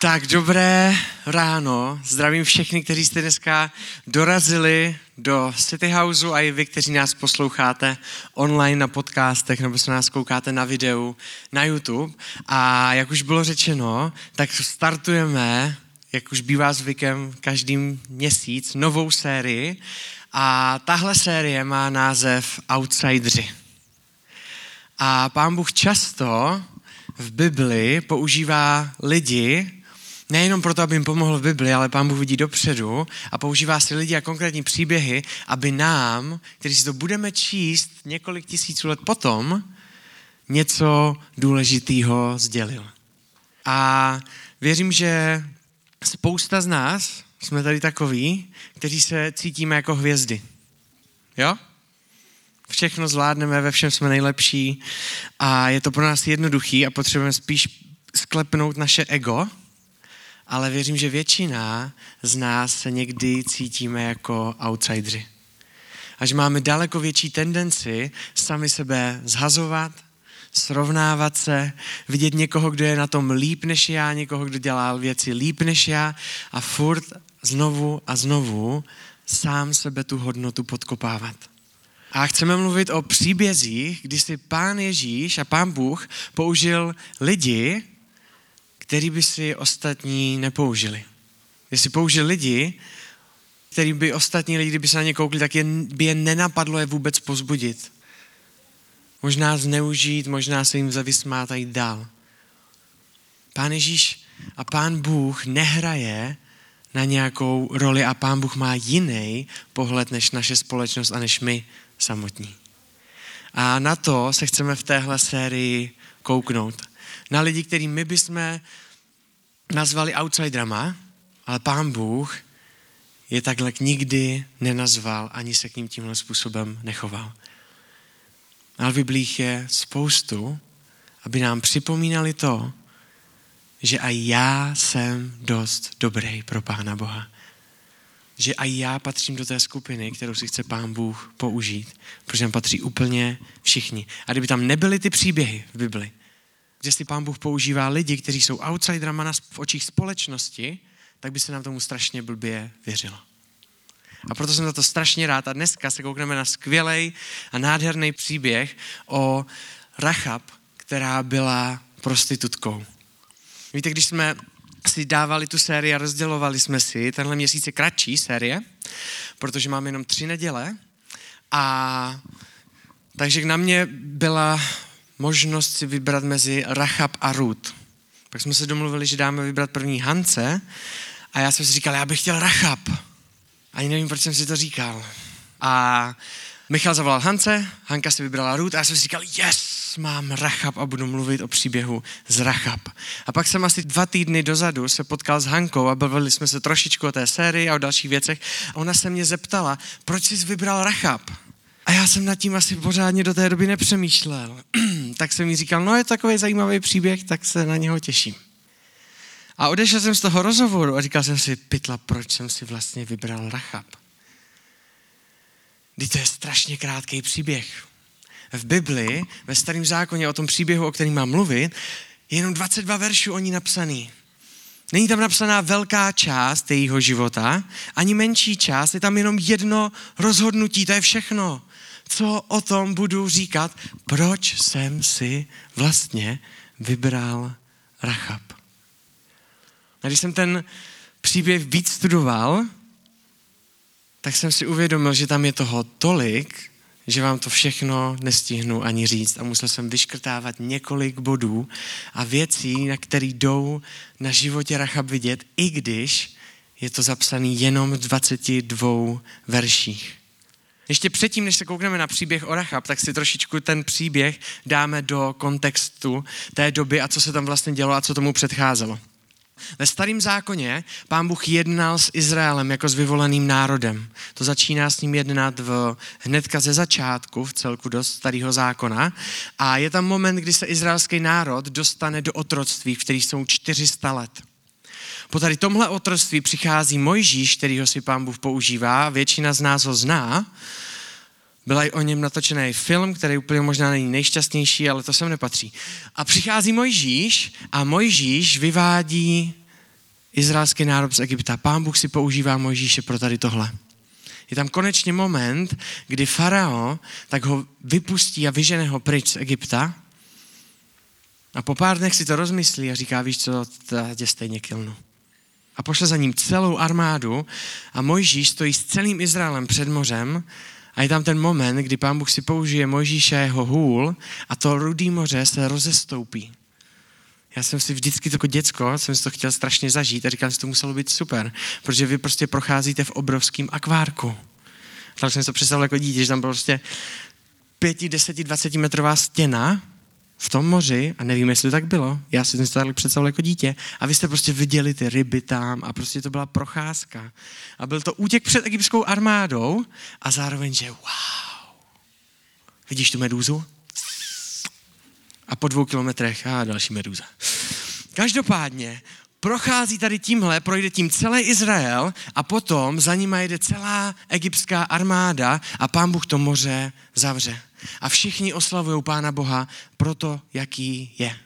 Tak dobré ráno, zdravím všechny, kteří jste dneska dorazili do City Houseu a i vy, kteří nás posloucháte online na podcastech nebo se nás koukáte na videu na YouTube. A jak už bylo řečeno, tak startujeme, jak už bývá zvykem, každý měsíc novou sérii a tahle série má název Outsideri. A pán Bůh často v Bibli používá lidi, nejenom proto, aby jim pomohl v Bibli, ale pán Bůh vidí dopředu a používá si lidi a konkrétní příběhy, aby nám, kteří si to budeme číst několik tisíců let potom, něco důležitého sdělil. A věřím, že spousta z nás jsme tady takový, kteří se cítíme jako hvězdy. Jo? Všechno zvládneme, ve všem jsme nejlepší a je to pro nás jednoduchý a potřebujeme spíš sklepnout naše ego, ale věřím, že většina z nás se někdy cítíme jako outsideri. A že máme daleko větší tendenci sami sebe zhazovat, srovnávat se, vidět někoho, kdo je na tom líp než já, někoho, kdo dělá věci líp než já a furt znovu a znovu sám sebe tu hodnotu podkopávat. A chceme mluvit o příbězích, kdy si pán Ježíš a pán Bůh použil lidi, který by si ostatní nepoužili. Si použil lidi, který by ostatní lidi, kdyby se na ně koukli, tak je, by je nenapadlo je vůbec pozbudit. Možná zneužít, možná se jim zavysmát a jít dál. Pán Ježíš a pán Bůh nehraje na nějakou roli a pán Bůh má jiný pohled než naše společnost a než my samotní. A na to se chceme v téhle sérii kouknout. Na lidi, který my bychom nazvali outsiderama, ale pán Bůh je takhle nikdy nenazval, ani se k ním tímhle způsobem nechoval. Ale v Biblích je spoustu, aby nám připomínali to, že i já jsem dost dobrý pro Pána Boha. Že i já patřím do té skupiny, kterou si chce Pán Bůh použít, protože tam patří úplně všichni. A kdyby tam nebyly ty příběhy v Bibli, si Pán Bůh používá lidi, kteří jsou outsiderama v očích společnosti, tak by se nám tomu strašně blbě věřilo. A proto jsem za to strašně rád a dneska se koukneme na skvělý a nádherný příběh o Rachab, která byla prostitutkou. Víte, když jsme si dávali tu sérii a rozdělovali jsme si, tenhle měsíc je kratší série, protože máme jenom tři neděle a takže na mě byla možnost si vybrat mezi Rachab a Ruth. Pak jsme se domluvili, že dáme vybrat první Hance a já jsem si říkal, já bych chtěl Rachab. Ani nevím, proč jsem si to říkal. A Michal zavolal Hance, Hanka si vybrala Ruth a já jsem si říkal, yes, mám Rachab a budu mluvit o příběhu z Rachab. A pak jsem asi dva týdny dozadu se potkal s Hankou a bavili jsme se trošičku o té sérii a o dalších věcech a ona se mě zeptala, proč jsi vybral Rachab? A já jsem nad tím asi pořádně do té doby nepřemýšlel. tak jsem mi říkal, no je takový zajímavý příběh, tak se na něho těším. A odešel jsem z toho rozhovoru a říkal jsem si, pytla, proč jsem si vlastně vybral Rachab. Když to je strašně krátký příběh. V Bibli, ve starém zákoně o tom příběhu, o kterém mám mluvit, je jenom 22 veršů o ní napsaný. Není tam napsaná velká část jejího života, ani menší část, je tam jenom jedno rozhodnutí, to je všechno. Co o tom budu říkat, proč jsem si vlastně vybral Rachab. A když jsem ten příběh víc studoval, tak jsem si uvědomil, že tam je toho tolik, že vám to všechno nestihnu ani říct. A musel jsem vyškrtávat několik bodů a věcí, na které jdou na životě Rachab vidět, i když je to zapsané jenom v 22 verších. Ještě předtím, než se koukneme na příběh o Rachab, tak si trošičku ten příběh dáme do kontextu té doby a co se tam vlastně dělo a co tomu předcházelo. Ve starém zákoně pán Bůh jednal s Izraelem jako s vyvoleným národem. To začíná s ním jednat v, hnedka ze začátku, v celku do starého zákona. A je tam moment, kdy se izraelský národ dostane do otroctví, v kterých jsou 400 let. Po tady tomhle otroctví přichází Mojžíš, kterýho si pán Bůh používá, většina z nás ho zná, byl i o něm natočený film, který úplně možná není nejšťastnější, ale to sem nepatří. A přichází Mojžíš a Mojžíš vyvádí izraelský národ z Egypta. Pán Bůh si používá Mojžíše pro tady tohle. Je tam konečně moment, kdy farao tak ho vypustí a vyžene ho pryč z Egypta a po pár dnech si to rozmyslí a říká, víš co, tě stejně kilnu. A pošle za ním celou armádu a Mojžíš stojí s celým Izraelem před mořem a je tam ten moment, kdy pán Bůh si použije Mojžíše jeho hůl a to rudý moře se rozestoupí. Já jsem si vždycky jako děcko, jsem si to chtěl strašně zažít a říkal, že to muselo být super, protože vy prostě procházíte v obrovském akvárku. Tak jsem si to představil jako dítě, že tam prostě pěti, deseti, dvaceti metrová stěna v tom moři, a nevím, jestli to tak bylo, já si to tak představil jako dítě, a vy jste prostě viděli ty ryby tam a prostě to byla procházka. A byl to útěk před egyptskou armádou a zároveň, že wow. Vidíš tu medúzu? A po dvou kilometrech, a další medúza. Každopádně, prochází tady tímhle, projde tím celý Izrael a potom za ním jde celá egyptská armáda a pán Bůh to moře zavře. A všichni oslavují Pána Boha pro to, jaký je.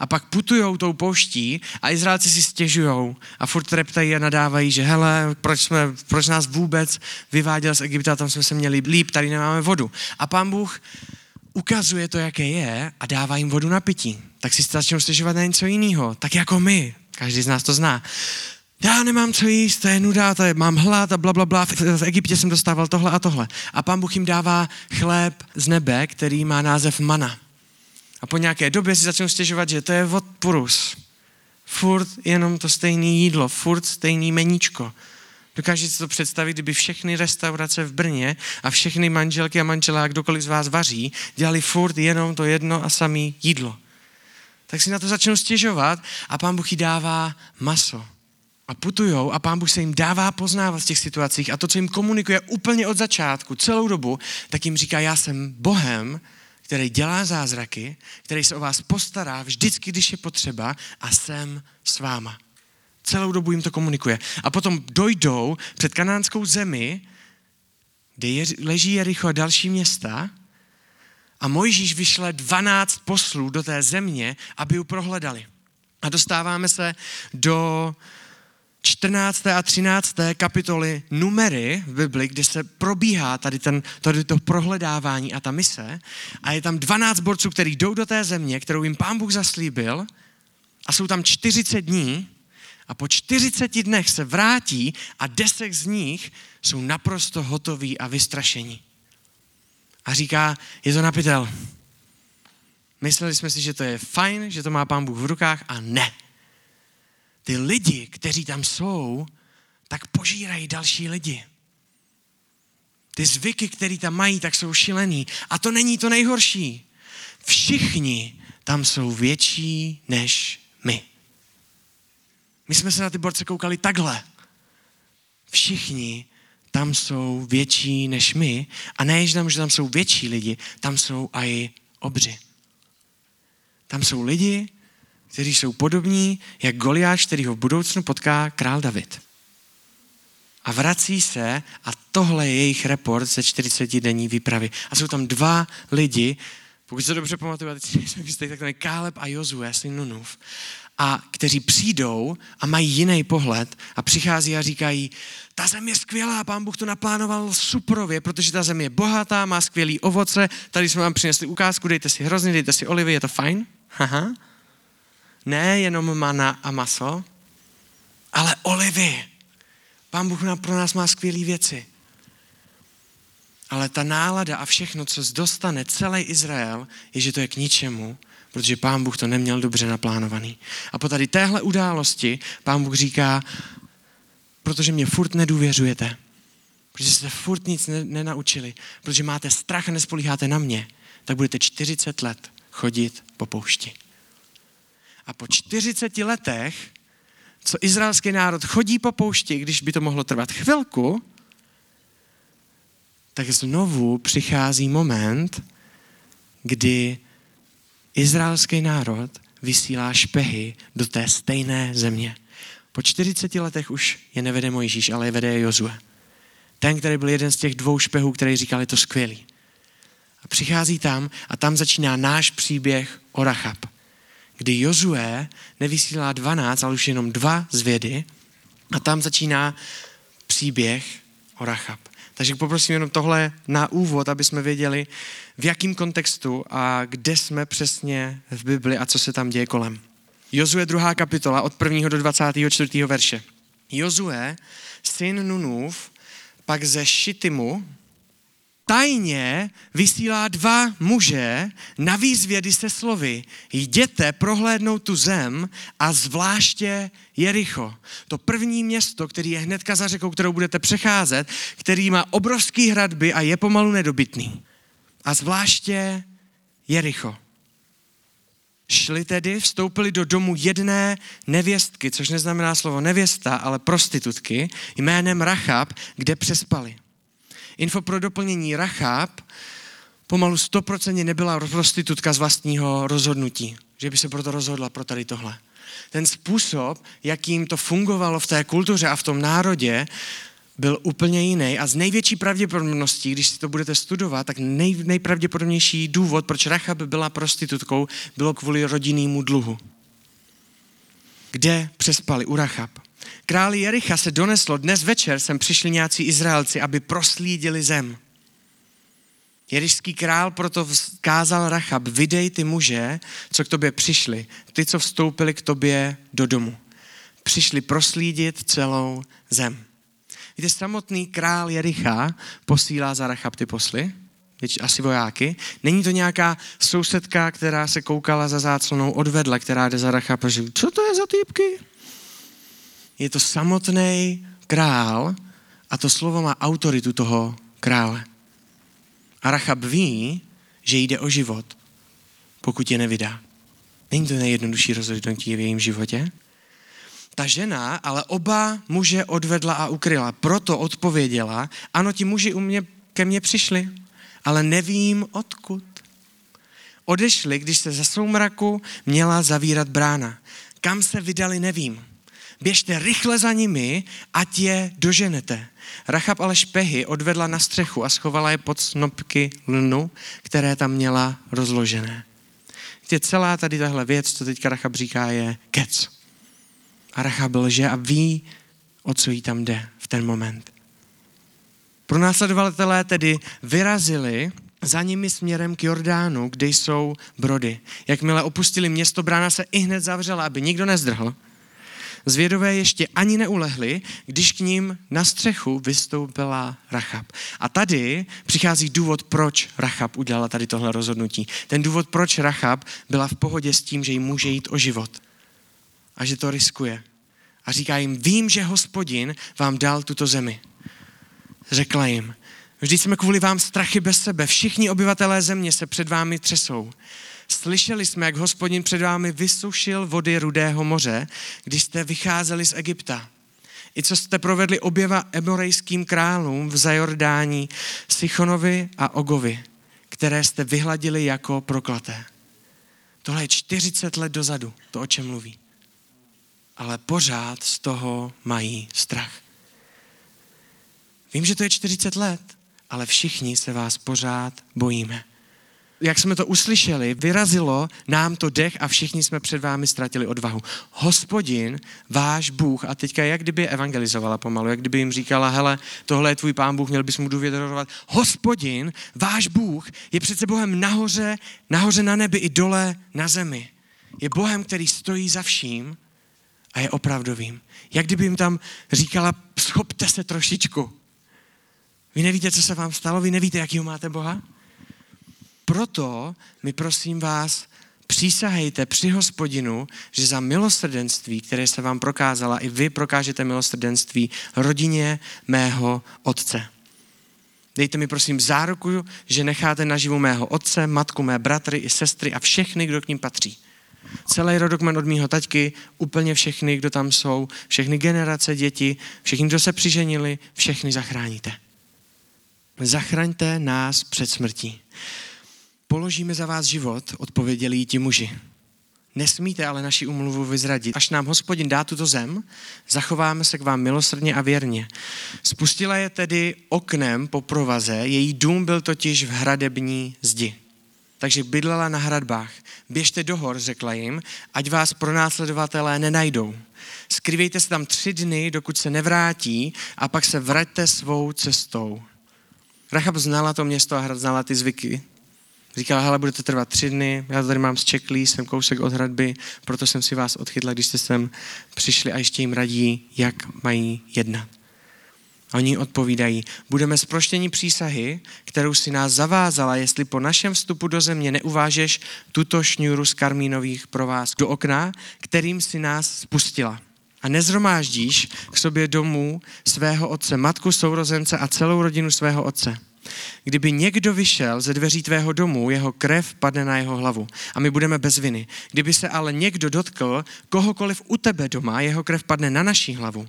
A pak putujou tou pouští a Izraelci si stěžují a furt treptají a nadávají, že hele, proč, jsme, proč nás vůbec vyváděl z Egypta, tam jsme se měli líp, tady nemáme vodu. A pán Bůh ukazuje to, jaké je a dává jim vodu na pití. Tak si začnou stěžovat na něco jiného, tak jako my. Každý z nás to zná já nemám co jíst, to je nuda, to je, mám hlad a bla, bla, bla. V, Egyptě jsem dostával tohle a tohle. A pán Bůh jim dává chléb z nebe, který má název mana. A po nějaké době si začnou stěžovat, že to je odpurus. Furt jenom to stejné jídlo, furt stejný meníčko. Dokážete si to představit, kdyby všechny restaurace v Brně a všechny manželky a manželé, kdokoliv z vás vaří, dělali furt jenom to jedno a samé jídlo. Tak si na to začnou stěžovat a pán Bůh jí dává maso a putujou a pán Bůh se jim dává poznávat v těch situacích a to, co jim komunikuje úplně od začátku, celou dobu, tak jim říká, já jsem Bohem, který dělá zázraky, který se o vás postará vždycky, když je potřeba a jsem s váma. Celou dobu jim to komunikuje. A potom dojdou před kanánskou zemi, kde je, leží Jericho a další města a Mojžíš vyšle 12 poslů do té země, aby ji prohledali. A dostáváme se do 14. a 13. kapitoly numery v Bibli, kde se probíhá tady, ten, tady to prohledávání a ta mise a je tam 12 borců, kteří jdou do té země, kterou jim pán Bůh zaslíbil a jsou tam 40 dní a po 40 dnech se vrátí a 10 z nich jsou naprosto hotoví a vystrašení. A říká, je to napitel. Mysleli jsme si, že to je fajn, že to má pán Bůh v rukách a ne ty lidi, kteří tam jsou, tak požírají další lidi. Ty zvyky, které tam mají, tak jsou šilený. A to není to nejhorší. Všichni tam jsou větší než my. My jsme se na ty borce koukali takhle. Všichni tam jsou větší než my a nejenom, že tam jsou větší lidi, tam jsou i obři. Tam jsou lidi, kteří jsou podobní jak Goliáš, který ho v budoucnu potká král David. A vrací se a tohle je jejich report ze 40 denní výpravy. A jsou tam dva lidi, pokud se dobře pamatuju, tak to je Káleb a Jozue, syn Nunův, a kteří přijdou a mají jiný pohled a přichází a říkají, ta země je skvělá, pán Bůh to naplánoval suprově, protože ta země je bohatá, má skvělý ovoce, tady jsme vám přinesli ukázku, dejte si hrozně, dejte si olivy, je to fajn? Haha. Ne jenom mana a maso, ale olivy. Pán Bůh pro nás má skvělé věci. Ale ta nálada a všechno, co dostane celý Izrael, je, že to je k ničemu, protože pán Bůh to neměl dobře naplánovaný. A po tady téhle události pán Bůh říká, protože mě furt nedůvěřujete, protože jste furt nic nenaučili, protože máte strach a nespolíháte na mě, tak budete 40 let chodit po poušti. A po 40 letech, co izraelský národ chodí po poušti, když by to mohlo trvat chvilku, tak znovu přichází moment, kdy izraelský národ vysílá špehy do té stejné země. Po 40 letech už je nevede Mojžíš, ale je vede Jozue. Ten, který byl jeden z těch dvou špehů, který říkal, je to skvělý. A přichází tam a tam začíná náš příběh o Rachab kdy Jozue nevysílá 12, ale už jenom dva zvědy a tam začíná příběh o Rachab. Takže poprosím jenom tohle na úvod, aby jsme věděli, v jakém kontextu a kde jsme přesně v Bibli a co se tam děje kolem. Jozue 2. kapitola od 1. do 24. verše. Jozue, syn Nunův, pak ze Šitimu, tajně vysílá dva muže na výzvědy se slovy. Jděte prohlédnout tu zem a zvláště Jericho. To první město, který je hnedka za řekou, kterou budete přecházet, který má obrovský hradby a je pomalu nedobytný. A zvláště Jericho. Šli tedy, vstoupili do domu jedné nevěstky, což neznamená slovo nevěsta, ale prostitutky, jménem Rachab, kde přespali. Info pro doplnění Rachab pomalu stoprocentně nebyla prostitutka z vlastního rozhodnutí, že by se proto rozhodla pro tady tohle. Ten způsob, jakým to fungovalo v té kultuře a v tom národě, byl úplně jiný a z největší pravděpodobností, když si to budete studovat, tak nej, nejpravděpodobnější důvod, proč Rachab byla prostitutkou, bylo kvůli rodinnému dluhu. Kde přespali u Rachab? Králi Jericha se doneslo, dnes večer sem přišli nějací Izraelci, aby proslídili zem. Jerišský král proto kázal Rachab, vydej ty muže, co k tobě přišli, ty, co vstoupili k tobě do domu. Přišli proslídit celou zem. Víte, samotný král Jericha posílá za Rachab ty posly, asi vojáky. Není to nějaká sousedka, která se koukala za záclonou odvedle, která jde za Rachab a říká, co to je za týpky? Je to samotný král a to slovo má autoritu toho krále. A Rachab ví, že jde o život, pokud je nevydá. Není to nejjednodušší rozhodnutí v jejím životě? Ta žena ale oba muže odvedla a ukryla. Proto odpověděla, ano, ti muži u mě, ke mně přišli, ale nevím odkud. Odešli, když se za soumraku měla zavírat brána. Kam se vydali, nevím. Běžte rychle za nimi, ať je doženete. Rachab ale špehy odvedla na střechu a schovala je pod snopky lnu, které tam měla rozložené. Víte, celá tady tahle věc, co teďka Rachab říká, je kec. A Rachab lže a ví, o co jí tam jde v ten moment. Pro následovatelé tedy vyrazili za nimi směrem k Jordánu, kde jsou brody. Jakmile opustili město, brána se i hned zavřela, aby nikdo nezdrhl. Zvědové ještě ani neulehli, když k ním na střechu vystoupila Rachab. A tady přichází důvod, proč Rachab udělala tady tohle rozhodnutí. Ten důvod, proč Rachab byla v pohodě s tím, že jí může jít o život a že to riskuje. A říká jim, vím, že hospodin vám dal tuto zemi. Řekla jim, vždyť jsme kvůli vám strachy bez sebe, všichni obyvatelé země se před vámi třesou. Slyšeli jsme, jak hospodin před vámi vysušil vody Rudého moře, když jste vycházeli z Egypta. I co jste provedli oběva emorejským králům v Zajordání, Sichonovi a Ogovi, které jste vyhladili jako proklaté. Tohle je 40 let dozadu, to o čem mluví ale pořád z toho mají strach. Vím, že to je 40 let, ale všichni se vás pořád bojíme. Jak jsme to uslyšeli, vyrazilo nám to dech a všichni jsme před vámi ztratili odvahu. Hospodin, váš Bůh, a teďka jak kdyby je evangelizovala pomalu, jak kdyby jim říkala, hele, tohle je tvůj pán Bůh, měl bys mu důvěřovat. Hospodin, váš Bůh, je přece Bohem nahoře, nahoře na nebi i dole na zemi. Je Bohem, který stojí za vším a je opravdovým. Jak kdyby jim tam říkala, schopte se trošičku. Vy nevíte, co se vám stalo, vy nevíte, jakýho máte Boha? Proto mi prosím vás, přísahejte při hospodinu, že za milosrdenství, které se vám prokázala, i vy prokážete milosrdenství rodině mého otce. Dejte mi prosím záruku, že necháte naživu mého otce, matku, mé bratry i sestry a všechny, kdo k ním patří celý rodokmen od mýho taťky, úplně všechny, kdo tam jsou, všechny generace děti, všichni, kdo se přiženili, všechny zachráníte. Zachraňte nás před smrtí. Položíme za vás život, odpověděli ti muži. Nesmíte ale naši umluvu vyzradit. Až nám hospodin dá tuto zem, zachováme se k vám milosrdně a věrně. Spustila je tedy oknem po provaze, její dům byl totiž v hradební zdi. takže bydlela na hradbách. Běžte do hor, řekla jim, ať vás pronásledovatelé nenajdou. Skrývejte se tam tři dny, dokud se nevrátí a pak se vraťte svou cestou. Rachab znala to město a hrad znala ty zvyky. Říkala, hele, bude to trvat tři dny, já tady mám zčeklý, jsem kousek od hradby, proto jsem si vás odchytla, když jste sem přišli a ještě jim radí, jak mají jednat. A oni odpovídají, budeme zproštění přísahy, kterou si nás zavázala, jestli po našem vstupu do země neuvážeš tuto šňůru z karmínových provázků do okna, kterým si nás spustila. A nezromáždíš k sobě domů svého otce, matku, sourozence a celou rodinu svého otce. Kdyby někdo vyšel ze dveří tvého domu, jeho krev padne na jeho hlavu a my budeme bez viny. Kdyby se ale někdo dotkl kohokoliv u tebe doma, jeho krev padne na naší hlavu.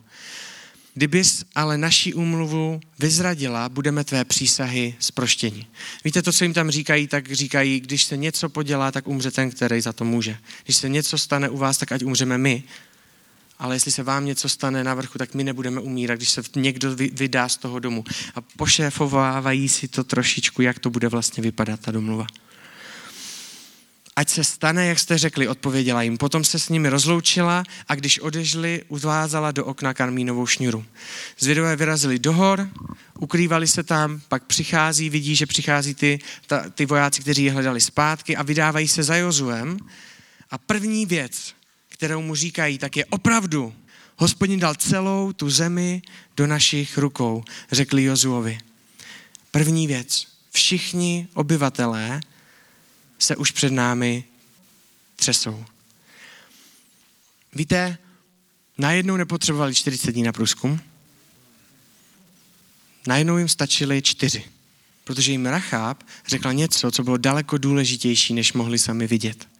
Kdybys ale naší úmluvu vyzradila, budeme tvé přísahy zproštění. Víte, to, co jim tam říkají, tak říkají, když se něco podělá, tak umře ten, který za to může. Když se něco stane u vás, tak ať umřeme my. Ale jestli se vám něco stane na vrchu, tak my nebudeme umírat, když se někdo vydá z toho domu. A pošéfovávají si to trošičku, jak to bude vlastně vypadat, ta domluva. Ať se stane, jak jste řekli, odpověděla jim. Potom se s nimi rozloučila a když odežli, uvázala do okna karmínovou šňuru. Zvědové vyrazili do hor, ukrývali se tam, pak přichází, vidí, že přichází ty, ta, ty vojáci, kteří je hledali zpátky a vydávají se za Jozuem. A první věc, kterou mu říkají, tak je opravdu, hospodin dal celou tu zemi do našich rukou, řekli Jozuovi. První věc, všichni obyvatelé se už před námi třesou. Víte, najednou nepotřebovali 40 dní na průzkum, najednou jim stačily čtyři, protože jim Rachab řekla něco, co bylo daleko důležitější, než mohli sami vidět.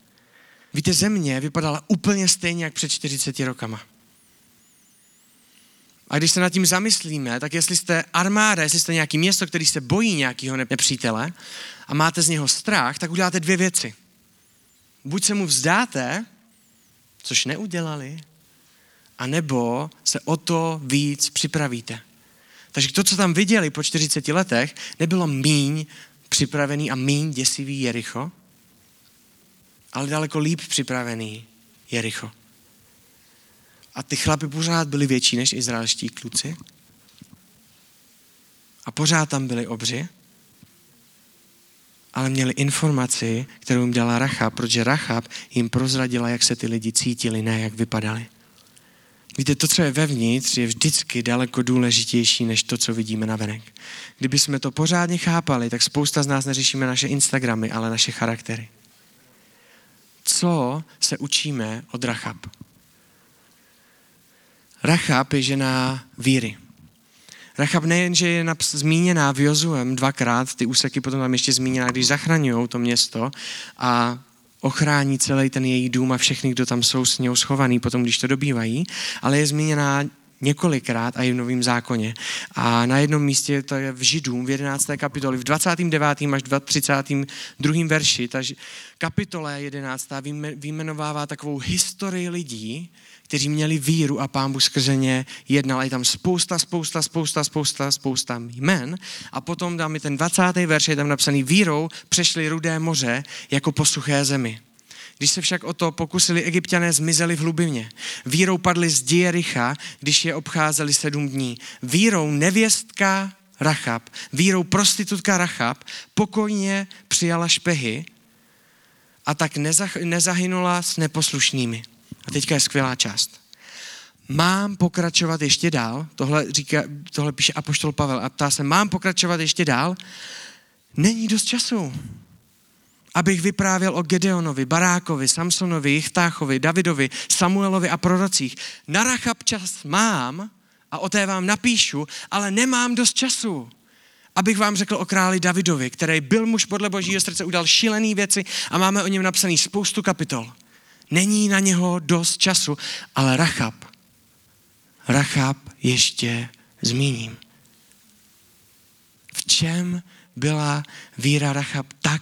Víte, země vypadala úplně stejně jak před 40 rokama. A když se nad tím zamyslíme, tak jestli jste armáda, jestli jste nějaký město, který se bojí nějakého nepřítele a máte z něho strach, tak uděláte dvě věci. Buď se mu vzdáte, což neudělali, a nebo se o to víc připravíte. Takže to, co tam viděli po 40 letech, nebylo míň připravený a míň děsivý Jericho, ale daleko líp připravený Jericho. A ty chlapy pořád byli větší než izraelští kluci. A pořád tam byli obři. Ale měli informaci, kterou jim dala Rachab, protože Rachab jim prozradila, jak se ty lidi cítili, ne jak vypadali. Víte, to, co je vevnitř, je vždycky daleko důležitější než to, co vidíme na venek. Kdyby jsme to pořádně chápali, tak spousta z nás neřešíme naše Instagramy, ale naše charaktery. Co se učíme od Rachab? Rachab je žena víry. Rachab nejenže je zmíněná v Jozuem dvakrát, ty úseky potom tam ještě zmíněná, když zachraňují to město a ochrání celý ten její dům a všechny, kdo tam jsou s ní schovaný, potom když to dobývají, ale je zmíněná několikrát a i v Novém zákoně. A na jednom místě to je v Židům v 11. kapitoli, v 29. až 32. verši. Ta kapitola 11. vyjmenovává takovou historii lidí, kteří měli víru a pán Bůh skrze ně jednal. Je tam spousta, spousta, spousta, spousta, spousta jmen. A potom dáme ten 20. verš, je tam napsaný vírou přešli rudé moře jako po suché zemi. Když se však o to pokusili egyptiané, zmizeli v hlubině. Vírou padli z Diericha, když je obcházeli sedm dní. Vírou nevěstka Rachab, vírou prostitutka Rachab pokojně přijala špehy a tak nezahynula s neposlušnými. A teďka je skvělá část. Mám pokračovat ještě dál, tohle, říká, tohle píše Apoštol Pavel a ptá se, mám pokračovat ještě dál? Není dost času abych vyprávěl o Gedeonovi, Barákovi, Samsonovi, Jichtáchovi, Davidovi, Samuelovi a prorocích. Na Rachab čas mám a o té vám napíšu, ale nemám dost času. Abych vám řekl o králi Davidovi, který byl muž podle božího srdce, udal šílené věci a máme o něm napsaný spoustu kapitol. Není na něho dost času, ale Rachab, Rachab ještě zmíním. V čem byla víra Rachab tak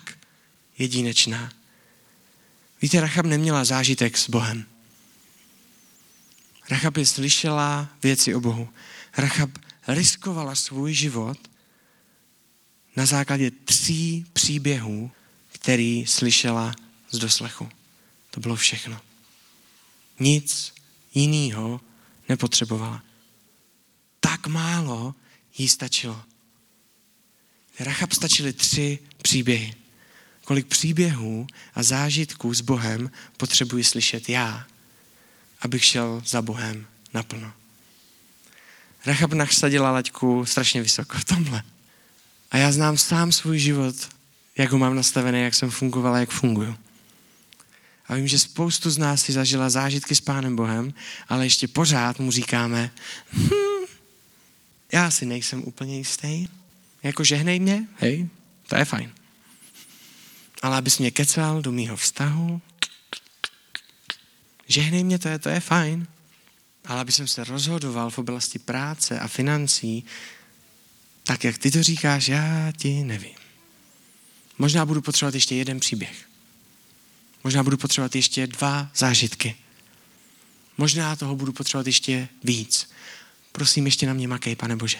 jedinečná. Víte, Rachab neměla zážitek s Bohem. Rachab je slyšela věci o Bohu. Rachab riskovala svůj život na základě tří příběhů, který slyšela z doslechu. To bylo všechno. Nic jiného nepotřebovala. Tak málo jí stačilo. Rachab stačily tři příběhy. Kolik příběhů a zážitků s Bohem potřebuji slyšet já, abych šel za Bohem naplno. Rachab nasadila laťku strašně vysoko v tomhle. A já znám sám svůj život, jak ho mám nastavený, jak jsem fungovala, jak funguju. A vím, že spoustu z nás si zažila zážitky s Pánem Bohem, ale ještě pořád mu říkáme, hm, já si nejsem úplně jistý. Jako žehnej mě, hej, to je fajn. Ale abys mě kecal do mýho vztahu, žehnej mě, to je, to je fajn. Ale aby jsem se rozhodoval v oblasti práce a financí, tak jak ty to říkáš, já ti nevím. Možná budu potřebovat ještě jeden příběh. Možná budu potřebovat ještě dva zážitky. Možná toho budu potřebovat ještě víc. Prosím, ještě na mě makej, pane Bože.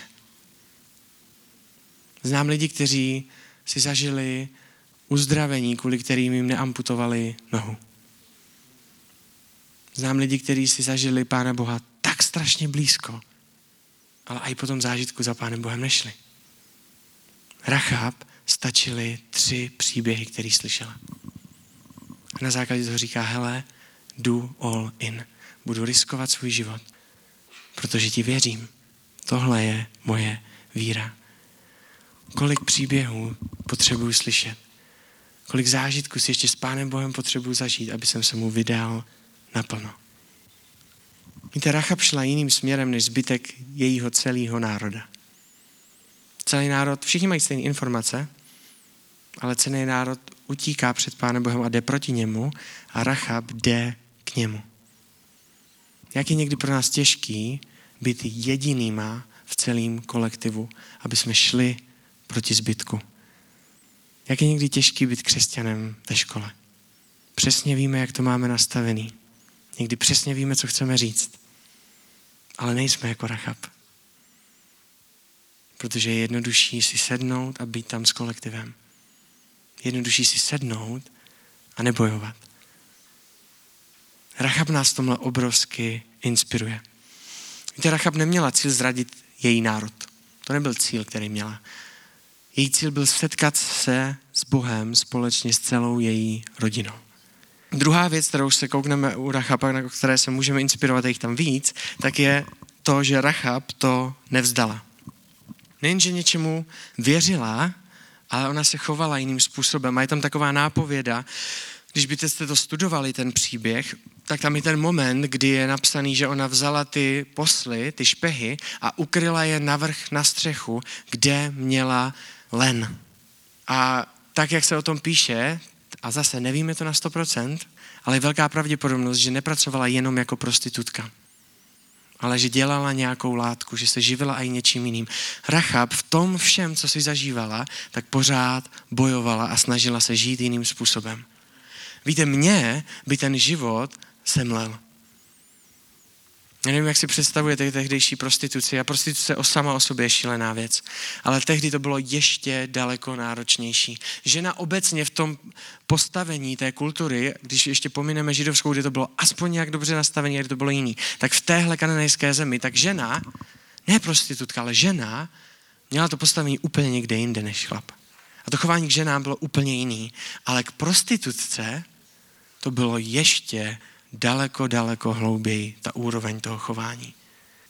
Znám lidi, kteří si zažili uzdravení, kvůli kterým jim neamputovali nohu. Znám lidi, kteří si zažili Pána Boha tak strašně blízko, ale i po tom zážitku za Pánem Bohem nešli. Rachab stačily tři příběhy, které slyšela. Na základě toho říká, hele, do all in. Budu riskovat svůj život, protože ti věřím. Tohle je moje víra. Kolik příběhů potřebuji slyšet. Kolik zážitků si ještě s Pánem Bohem potřebuji zažít, aby jsem se mu vydal naplno. Víte, Rachab šla jiným směrem než zbytek jejího celého národa. Celý národ, všichni mají stejné informace, ale celý národ utíká před Pánem Bohem a jde proti němu a Rachab jde k němu. Jak je někdy pro nás těžký být jedinýma v celém kolektivu, aby jsme šli proti zbytku. Jak je někdy těžký být křesťanem ve škole. Přesně víme, jak to máme nastavený. Někdy přesně víme, co chceme říct. Ale nejsme jako Rachab. Protože je jednodušší si sednout a být tam s kolektivem. Jednodušší si sednout a nebojovat. Rachab nás tomhle obrovsky inspiruje. Víte, Rachab neměla cíl zradit její národ. To nebyl cíl, který měla. Její cíl byl setkat se s Bohem společně s celou její rodinou. Druhá věc, kterou se koukneme u Rachaba, na které se můžeme inspirovat, jich tam víc, tak je to, že Rachab to nevzdala. Nejenže něčemu věřila, ale ona se chovala jiným způsobem. A je tam taková nápověda, když byste to studovali, ten příběh, tak tam je ten moment, kdy je napsaný, že ona vzala ty posly, ty špehy a ukryla je navrch na střechu, kde měla len. A tak, jak se o tom píše, a zase nevíme to na 100%, ale je velká pravděpodobnost, že nepracovala jenom jako prostitutka, ale že dělala nějakou látku, že se živila i něčím jiným. Rachab v tom všem, co si zažívala, tak pořád bojovala a snažila se žít jiným způsobem. Víte, mě by ten život semlel. Já nevím, jak si představujete tehdejší prostituci. A prostituce o sama o sobě je šílená věc. Ale tehdy to bylo ještě daleko náročnější. Žena obecně v tom postavení té kultury, když ještě pomineme židovskou, kde to bylo aspoň nějak dobře nastavené, kde to bylo jiný, tak v téhle kananejské zemi, tak žena, ne prostitutka, ale žena, měla to postavení úplně někde jinde než chlap. A to chování k ženám bylo úplně jiný. Ale k prostitutce to bylo ještě daleko, daleko hlouběji ta úroveň toho chování.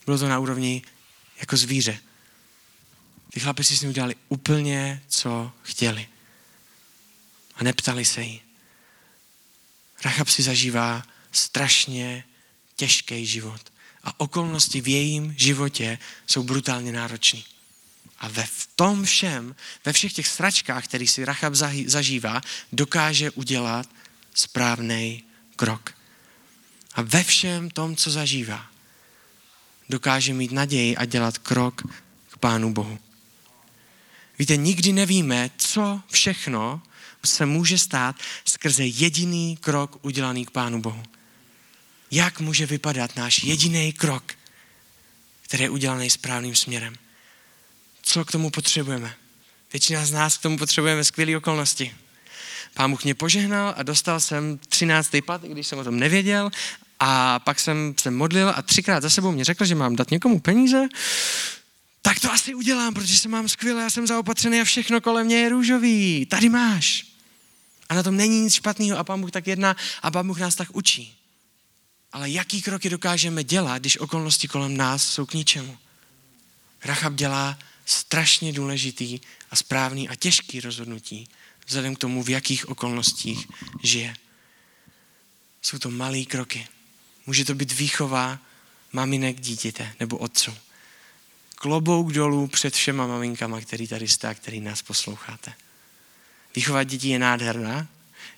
Bylo to na úrovni jako zvíře. Ty chlapi si s ní udělali úplně, co chtěli. A neptali se jí. Rachab si zažívá strašně těžký život. A okolnosti v jejím životě jsou brutálně náročné. A ve v tom všem, ve všech těch sračkách, který si Rachab zažívá, dokáže udělat správný krok. A ve všem tom, co zažívá, dokáže mít naději a dělat krok k Pánu Bohu. Víte, nikdy nevíme, co všechno se může stát skrze jediný krok udělaný k Pánu Bohu. Jak může vypadat náš jediný krok, který je udělaný správným směrem? Co k tomu potřebujeme? Většina z nás k tomu potřebujeme skvělé okolnosti. Pán Bůh mě požehnal a dostal jsem 13. plat, když jsem o tom nevěděl. A pak jsem se modlil a třikrát za sebou mě řekl, že mám dát někomu peníze. Tak to asi udělám, protože se mám skvěle, já jsem zaopatřený a všechno kolem mě je růžový. Tady máš. A na tom není nic špatného a Pán Bůh tak jedná a Pán Bůh nás tak učí. Ale jaký kroky dokážeme dělat, když okolnosti kolem nás jsou k ničemu? Rachab dělá strašně důležitý a správný a těžký rozhodnutí, vzhledem k tomu, v jakých okolnostích žije. Jsou to malé kroky. Může to být výchova maminek dítěte nebo otců. Klobouk dolů před všema maminkama, který tady jste a který nás posloucháte. Výchova dětí je nádherná.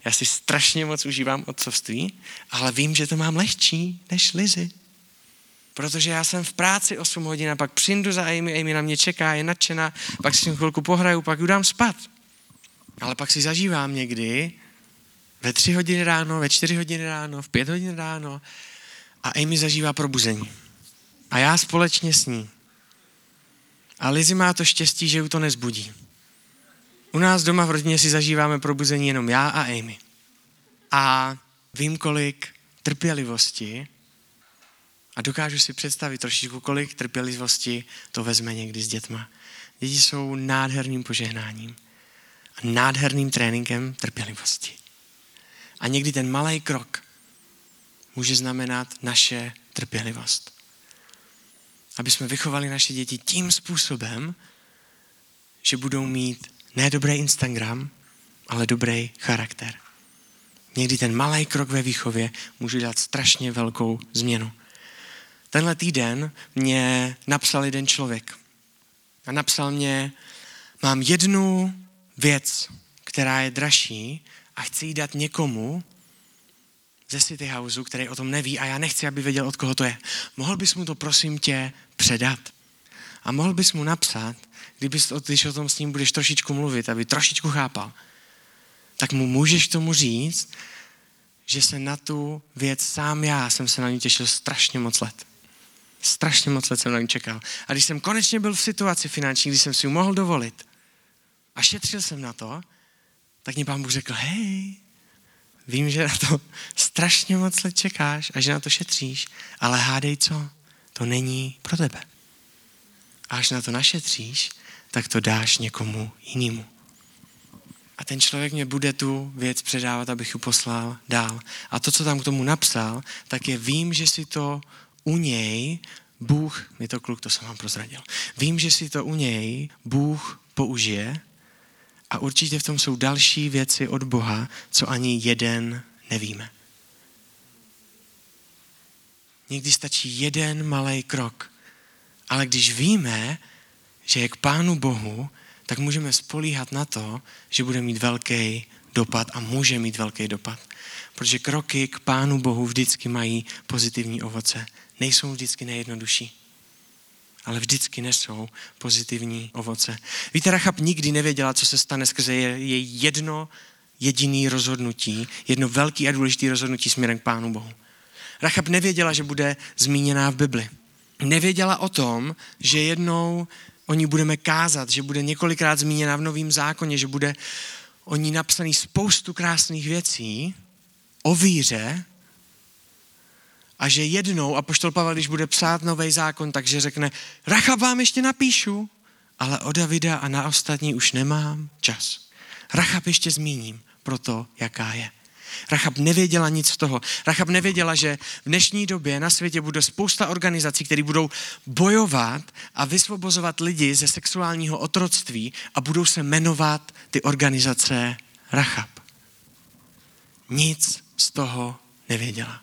Já si strašně moc užívám otcovství, ale vím, že to mám lehčí než Lizy. Protože já jsem v práci 8 hodin a pak přijdu za Amy, Amy na mě čeká, je nadšená, pak si chvilku pohraju, pak ju dám spát. Ale pak si zažívám někdy ve 3 hodiny ráno, ve 4 hodiny ráno, v 5 hodin ráno a Amy zažívá probuzení. A já společně s ní. A Lizzy má to štěstí, že ju to nezbudí. U nás doma v rodině si zažíváme probuzení jenom já a Amy. A vím, kolik trpělivosti a dokážu si představit trošičku, kolik trpělivosti to vezme někdy s dětma. Děti jsou nádherným požehnáním a nádherným tréninkem trpělivosti. A někdy ten malý krok může znamenat naše trpělivost. Aby jsme vychovali naše děti tím způsobem, že budou mít ne dobrý Instagram, ale dobrý charakter. Někdy ten malý krok ve výchově může dělat strašně velkou změnu. Tenhle týden mě napsal jeden člověk. A napsal mě, mám jednu věc, která je dražší a chci ji dát někomu ze City Houseu, který o tom neví a já nechci, aby věděl, od koho to je. Mohl bys mu to prosím tě předat? A mohl bys mu napsat, kdybys, když o tom s ním budeš trošičku mluvit, aby trošičku chápal, tak mu můžeš tomu říct, že se na tu věc sám já jsem se na ní těšil strašně moc let. Strašně moc let jsem na ní čekal. A když jsem konečně byl v situaci finanční, kdy jsem si ji mohl dovolit a šetřil jsem na to, tak mě pán Bůh řekl, hej, vím, že na to strašně moc let čekáš a že na to šetříš, ale hádej co, to není pro tebe. A až na to našetříš, tak to dáš někomu jinému. A ten člověk mě bude tu věc předávat, abych ji poslal dál. A to, co tam k tomu napsal, tak je vím, že si to u něj Bůh, mi to kluk, to jsem vám prozradil, vím, že si to u něj Bůh použije a určitě v tom jsou další věci od Boha, co ani jeden nevíme. Někdy stačí jeden malý krok. Ale když víme, že je k Pánu Bohu, tak můžeme spolíhat na to, že bude mít velký dopad a může mít velký dopad. Protože kroky k Pánu Bohu vždycky mají pozitivní ovoce. Nejsou vždycky nejjednodušší, ale vždycky nesou pozitivní ovoce. Víte, Rachab nikdy nevěděla, co se stane skrze její jedno jediný rozhodnutí, jedno velký a důležitý rozhodnutí směrem k Pánu Bohu. Rachab nevěděla, že bude zmíněná v Bibli. Nevěděla o tom, že jednou o ní budeme kázat, že bude několikrát zmíněna v Novém zákoně, že bude o ní napsaný spoustu krásných věcí o víře a že jednou, a poštol Pavel, když bude psát nový zákon, takže řekne, Rachab vám ještě napíšu, ale o Davida a na ostatní už nemám čas. Rachab ještě zmíním pro to, jaká je. Rachab nevěděla nic z toho. Rachab nevěděla, že v dnešní době na světě bude spousta organizací, které budou bojovat a vysvobozovat lidi ze sexuálního otroctví a budou se jmenovat ty organizace Rachab. Nic z toho nevěděla.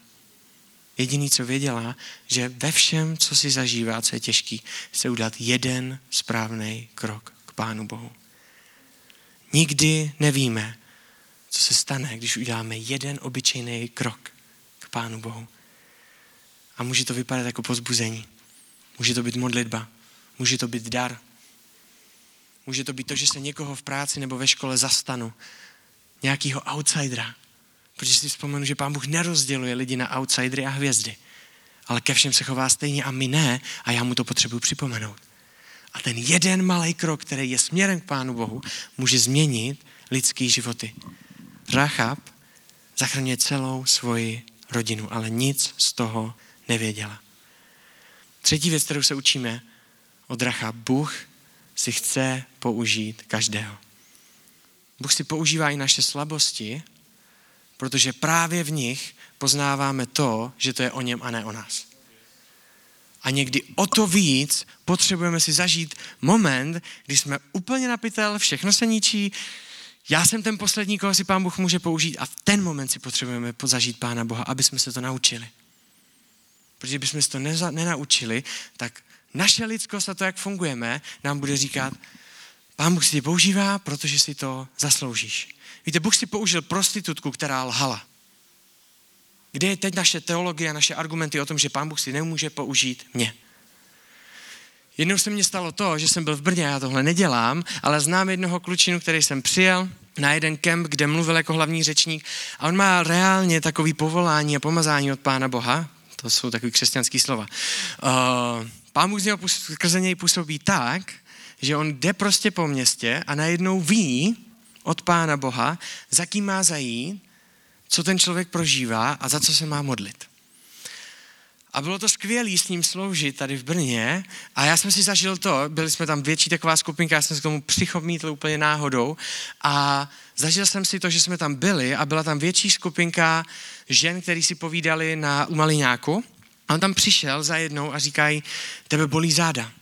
Jediný, co věděla, že ve všem, co si zažívá, co je těžký, chce udělat jeden správný krok k Pánu Bohu. Nikdy nevíme, co se stane, když uděláme jeden obyčejný krok k Pánu Bohu. A může to vypadat jako pozbuzení. Může to být modlitba. Může to být dar. Může to být to, že se někoho v práci nebo ve škole zastanu. Nějakýho outsidera. Protože si vzpomenu, že Pán Bůh nerozděluje lidi na outsidery a hvězdy. Ale ke všem se chová stejně a my ne. A já mu to potřebuji připomenout. A ten jeden malý krok, který je směrem k Pánu Bohu, může změnit lidský životy. Rachab zachraňuje celou svoji rodinu, ale nic z toho nevěděla. Třetí věc, kterou se učíme od Racha, Bůh si chce použít každého. Bůh si používá i naše slabosti, protože právě v nich poznáváme to, že to je o něm a ne o nás. A někdy o to víc potřebujeme si zažít moment, kdy jsme úplně napitel, všechno se ničí, já jsem ten poslední, koho si pán Bůh může použít a v ten moment si potřebujeme zažít pána Boha, aby jsme se to naučili. Protože bychom se to neza, nenaučili, tak naše lidskost a to, jak fungujeme, nám bude říkat, pán Bůh si tě používá, protože si to zasloužíš. Víte, Bůh si použil prostitutku, která lhala. Kde je teď naše teologie a naše argumenty o tom, že pán Bůh si nemůže použít mě? Jednou se mně stalo to, že jsem byl v Brně, já tohle nedělám, ale znám jednoho klučinu, který jsem přijel na jeden kemp, kde mluvil jako hlavní řečník a on má reálně takový povolání a pomazání od Pána Boha. To jsou takový křesťanský slova. Uh, pán Bůh z něho skrze něj působí tak, že on jde prostě po městě a najednou ví od Pána Boha, za kým má zajít, co ten člověk prožívá a za co se má modlit. A bylo to skvělé s ním sloužit tady v Brně a já jsem si zažil to, byli jsme tam větší taková skupinka, já jsem se k tomu přichomítl úplně náhodou a zažil jsem si to, že jsme tam byli a byla tam větší skupinka žen, který si povídali na Umaliňáku a on tam přišel za jednou a říkají, tebe bolí záda.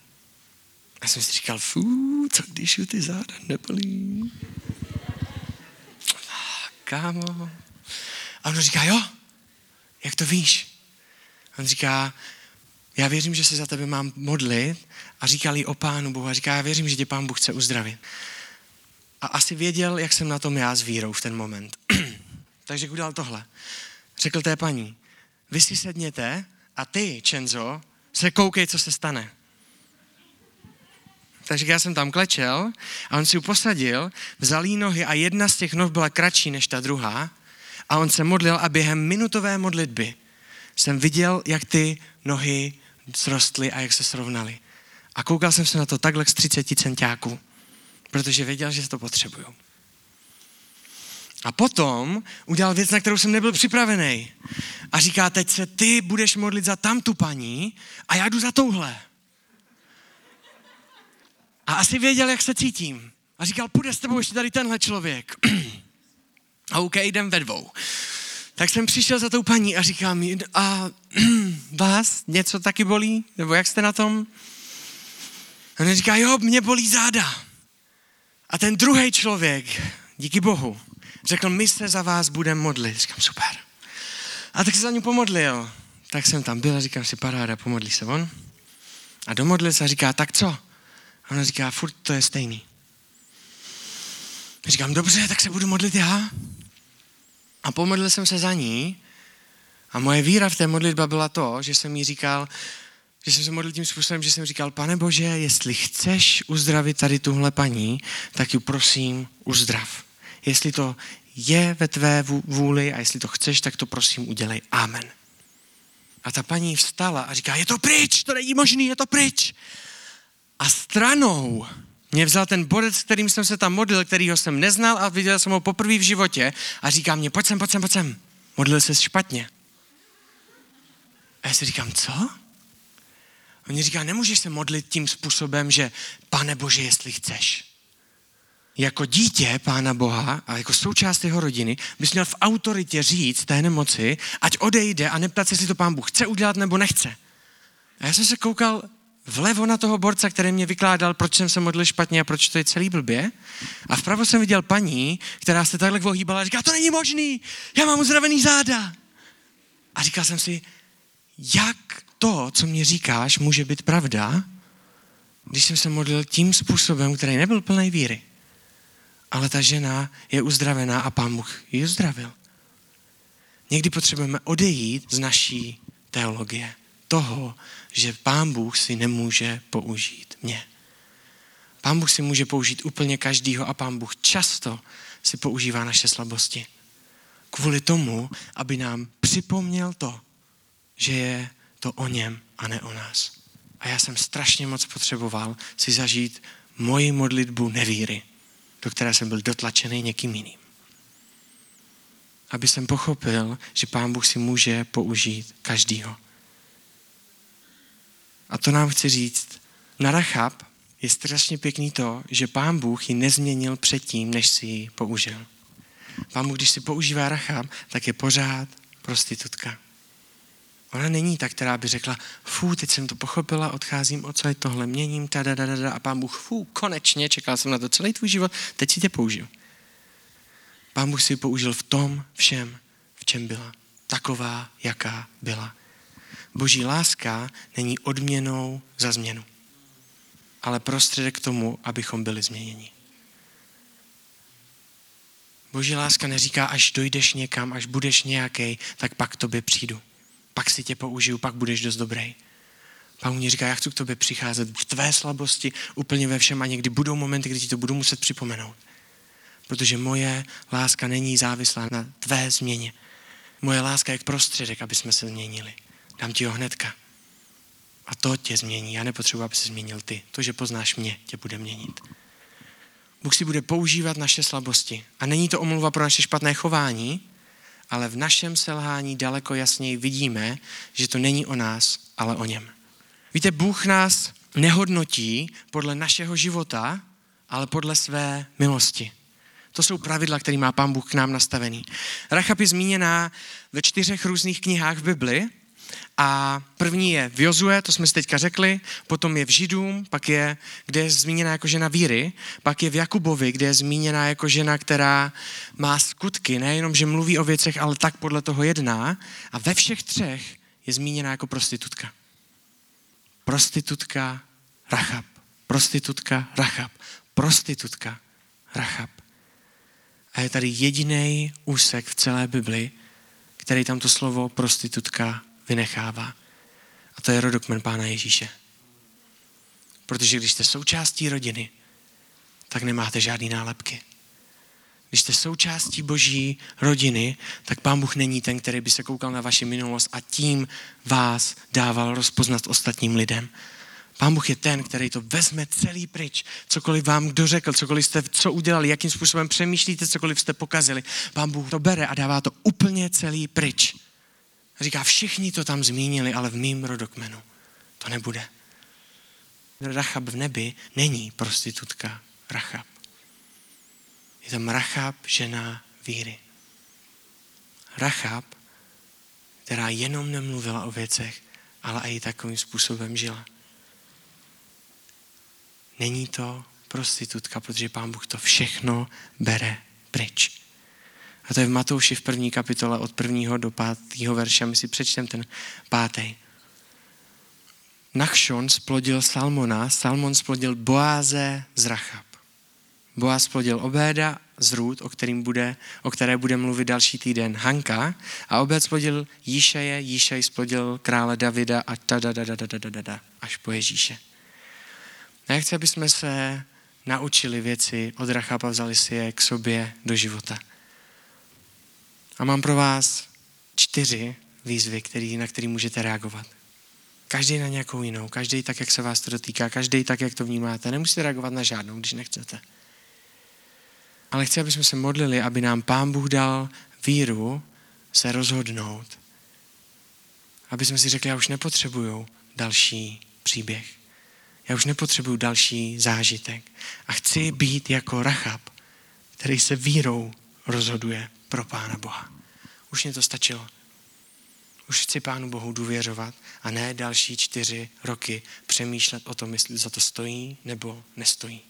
A jsem si říkal, fú, co když ty záda nebolí? Kámo. A on říká, jo, jak to víš? On říká, já věřím, že se za tebe mám modlit a říkal jí o Pánu Bohu a říká, já věřím, že tě Pán Bůh chce uzdravit. A asi věděl, jak jsem na tom já s vírou v ten moment. Takže udělal tohle. Řekl té paní, vy si sedněte a ty, Čenzo, se koukej, co se stane. Takže já jsem tam klečel a on si ji posadil, vzal jí nohy a jedna z těch noh byla kratší než ta druhá a on se modlil a během minutové modlitby jsem viděl, jak ty nohy zrostly a jak se srovnaly. A koukal jsem se na to takhle z 30 centiáků, protože věděl, že to potřebuju. A potom udělal věc, na kterou jsem nebyl připravený. A říká, teď se ty budeš modlit za tamtu paní a já jdu za touhle. A asi věděl, jak se cítím. A říkal, půjde s tebou ještě tady tenhle člověk. a OK, jdem ve dvou. Tak jsem přišel za tou paní a říkám mi, a vás něco taky bolí? Nebo jak jste na tom? A on říká, jo, mě bolí záda. A ten druhý člověk, díky Bohu, řekl, my se za vás budeme modlit. Říkám, super. A tak se za ní pomodlil. Tak jsem tam byl a říkám si, paráda, pomodlí se on. A domodlil se a říká, tak co? A ona říká, furt to je stejný. Říkám, dobře, tak se budu modlit já. A pomodlil jsem se za ní a moje víra v té modlitbě byla to, že jsem jí říkal, že jsem se modlil tím způsobem, že jsem říkal, pane Bože, jestli chceš uzdravit tady tuhle paní, tak ji prosím uzdrav. Jestli to je ve tvé vůli a jestli to chceš, tak to prosím udělej. Amen. A ta paní vstala a říká, je to pryč, to není možný, je to pryč. A stranou mě vzal ten bodec, s kterým jsem se tam modlil, kterýho jsem neznal a viděl jsem ho poprvé v životě a říká mě, pojď sem, pojď sem, pojď sem. Modlil se špatně. A já si říkám, co? On mi říká, nemůžeš se modlit tím způsobem, že pane Bože, jestli chceš. Jako dítě Pána Boha a jako součást jeho rodiny bys měl v autoritě říct té nemoci, ať odejde a neptat se, jestli to Pán Bůh chce udělat nebo nechce. A já jsem se koukal vlevo na toho borca, který mě vykládal, proč jsem se modlil špatně a proč to je celý blbě. A vpravo jsem viděl paní, která se takhle ohýbala a říká, to není možný, já mám uzdravený záda. A říkal jsem si, jak to, co mě říkáš, může být pravda, když jsem se modlil tím způsobem, který nebyl plný víry. Ale ta žena je uzdravená a pán Bůh ji uzdravil. Někdy potřebujeme odejít z naší teologie toho, že Pán Bůh si nemůže použít mě. Pán Bůh si může použít úplně každýho a Pán Bůh často si používá naše slabosti. Kvůli tomu, aby nám připomněl to, že je to o něm a ne o nás. A já jsem strašně moc potřeboval si zažít moji modlitbu nevíry, do které jsem byl dotlačený někým jiným. aby jsem pochopil, že Pán Bůh si může použít každýho. A to nám chci říct. Na Rachab je strašně pěkný to, že Pán Bůh ji nezměnil předtím, než si ji použil. Pán Bůh, když si používá Rachab, tak je pořád prostitutka. Ona není ta, která by řekla, fú, teď jsem to pochopila, odcházím od celé tohle, měním, ta, da, da, da, da, a pán Bůh, fú, konečně, čekal jsem na to celý tvůj život, teď si tě použil. Pán Bůh si použil v tom všem, v čem byla. Taková, jaká byla. Boží láska není odměnou za změnu, ale prostředek k tomu, abychom byli změněni. Boží láska neříká, až dojdeš někam, až budeš nějaký, tak pak k tobě přijdu. Pak si tě použiju, pak budeš dost dobrý. Pán mě říká, já chci k tobě přicházet v tvé slabosti, úplně ve všem a někdy budou momenty, kdy ti to budu muset připomenout. Protože moje láska není závislá na tvé změně. Moje láska je prostředek, aby jsme se změnili. Dám ti ho hnedka. A to tě změní. Já nepotřebuji, aby se změnil ty. To, že poznáš mě, tě bude měnit. Bůh si bude používat naše slabosti. A není to omluva pro naše špatné chování, ale v našem selhání daleko jasněji vidíme, že to není o nás, ale o něm. Víte, Bůh nás nehodnotí podle našeho života, ale podle své milosti. To jsou pravidla, které má Pán Bůh k nám nastavený. Rachab je zmíněná ve čtyřech různých knihách v Bibli a první je v Jozue, to jsme si teďka řekli, potom je v Židům, pak je, kde je zmíněna jako žena víry, pak je v Jakubovi, kde je zmíněna jako žena, která má skutky, nejenom, že mluví o věcech, ale tak podle toho jedná. A ve všech třech je zmíněna jako prostitutka. Prostitutka Rachab. Prostitutka Rachab. Prostitutka Rachab. A je tady jediný úsek v celé Bibli, který tam to slovo prostitutka vynechává. A to je rodokmen Pána Ježíše. Protože když jste součástí rodiny, tak nemáte žádný nálepky. Když jste součástí boží rodiny, tak Pán Bůh není ten, který by se koukal na vaši minulost a tím vás dával rozpoznat ostatním lidem. Pán Bůh je ten, který to vezme celý pryč. Cokoliv vám kdo řekl, cokoliv jste co udělali, jakým způsobem přemýšlíte, cokoliv jste pokazili. Pán Bůh to bere a dává to úplně celý pryč. Říká, všichni to tam zmínili, ale v mým rodokmenu to nebude. Rachab v nebi není prostitutka Rachab. Je tam Rachab, žena víry. Rachab, která jenom nemluvila o věcech, ale i takovým způsobem žila. Není to prostitutka, protože pán Bůh to všechno bere pryč. A to je v Matouši v první kapitole od prvního do pátého verše. My si přečtem ten pátý. Nachšon splodil Salmona, Salmon splodil Boáze z Rachab. Boaz splodil Obéda z Růd, o, kterým bude, o které bude mluvit další týden Hanka. A Obed splodil Jíšeje, Jíšej splodil krále Davida a ta da da da da da da da až po Ježíše. A já chci, aby jsme se naučili věci od Rachaba, vzali si je k sobě do života. A mám pro vás čtyři výzvy, který, na které můžete reagovat. Každý na nějakou jinou, každý tak, jak se vás to dotýká, každý tak, jak to vnímáte. Nemusíte reagovat na žádnou, když nechcete. Ale chci, aby jsme se modlili, aby nám Pán Bůh dal víru se rozhodnout. Aby jsme si řekli, já už nepotřebuju další příběh. Já už nepotřebuju další zážitek. A chci být jako Rachab, který se vírou rozhoduje pro Pána Boha. Už mě to stačilo. Už chci Pánu Bohu důvěřovat a ne další čtyři roky přemýšlet o tom, jestli za to stojí nebo nestojí.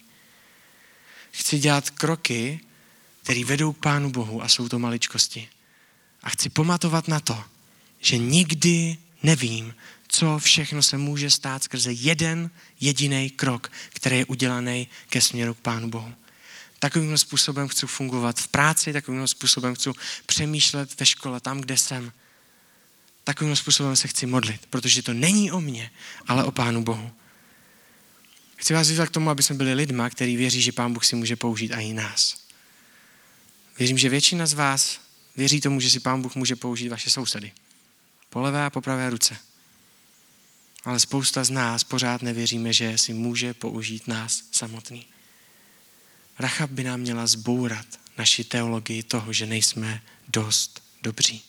Chci dělat kroky, které vedou k Pánu Bohu a jsou to maličkosti. A chci pamatovat na to, že nikdy nevím, co všechno se může stát skrze jeden jediný krok, který je udělaný ke směru k Pánu Bohu. Takovým způsobem chci fungovat v práci, takovým způsobem chci přemýšlet ve škole, tam, kde jsem. Takovým způsobem se chci modlit, protože to není o mně, ale o Pánu Bohu. Chci vás vyzvat k tomu, aby jsme byli lidma, který věří, že Pán Bůh si může použít i nás. Věřím, že většina z vás věří tomu, že si Pán Bůh může použít vaše sousedy. Po levé a po pravé ruce. Ale spousta z nás pořád nevěříme, že si může použít nás samotný. Rachab by nám měla zbourat naši teologii toho, že nejsme dost dobří.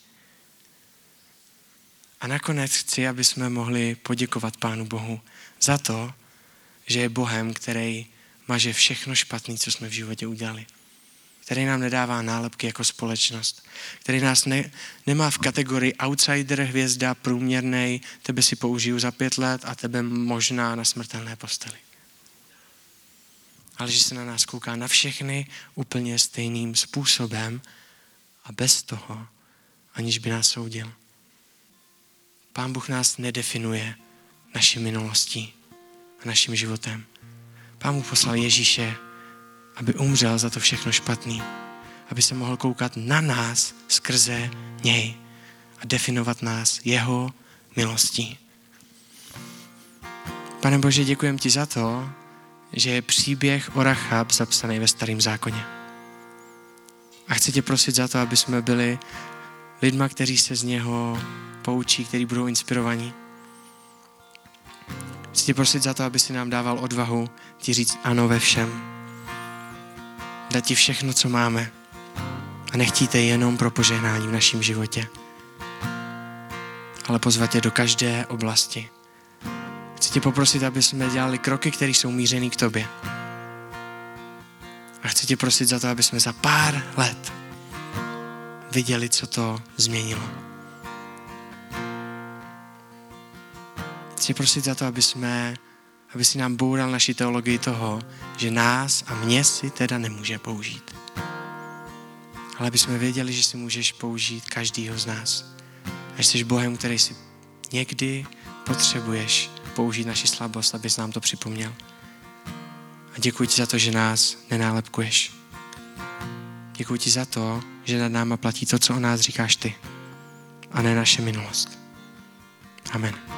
A nakonec chci, aby jsme mohli poděkovat Pánu Bohu za to, že je Bohem, který maže všechno špatné, co jsme v životě udělali. Který nám nedává nálepky jako společnost. Který nás ne, nemá v kategorii outsider, hvězda, průměrnej, tebe si použiju za pět let a tebe možná na smrtelné posteli. Ale že se na nás kouká na všechny úplně stejným způsobem a bez toho, aniž by nás soudil. Pán Bůh nás nedefinuje naší minulostí a naším životem. Pán mu poslal Ježíše, aby umřel za to všechno špatný, aby se mohl koukat na nás skrze něj a definovat nás jeho milostí. Pane Bože, děkujem ti za to, že je příběh o Rachab zapsaný ve starém zákoně. A chci tě prosit za to, aby jsme byli lidma, kteří se z něho poučí, kteří budou inspirovaní. Chci tě prosit za to, aby si nám dával odvahu ti říct ano ve všem. Dát ti všechno, co máme. A nechtíte jenom pro požehnání v našem životě. Ale pozvat tě do každé oblasti. Chci tě poprosit, aby jsme dělali kroky, které jsou mířený k tobě. A chci tě prosit za to, aby jsme za pár let viděli, co to změnilo. Chci prosit za to, aby jsme, aby si nám boural naši teologii toho, že nás a mě si teda nemůže použít. Ale aby jsme věděli, že si můžeš použít každýho z nás. A že jsi Bohem, který si někdy potřebuješ použít naši slabost, abys nám to připomněl. A děkuji ti za to, že nás nenálepkuješ. Děkuji ti za to, že nad náma platí to, co o nás říkáš ty, a ne naše minulost. Amen.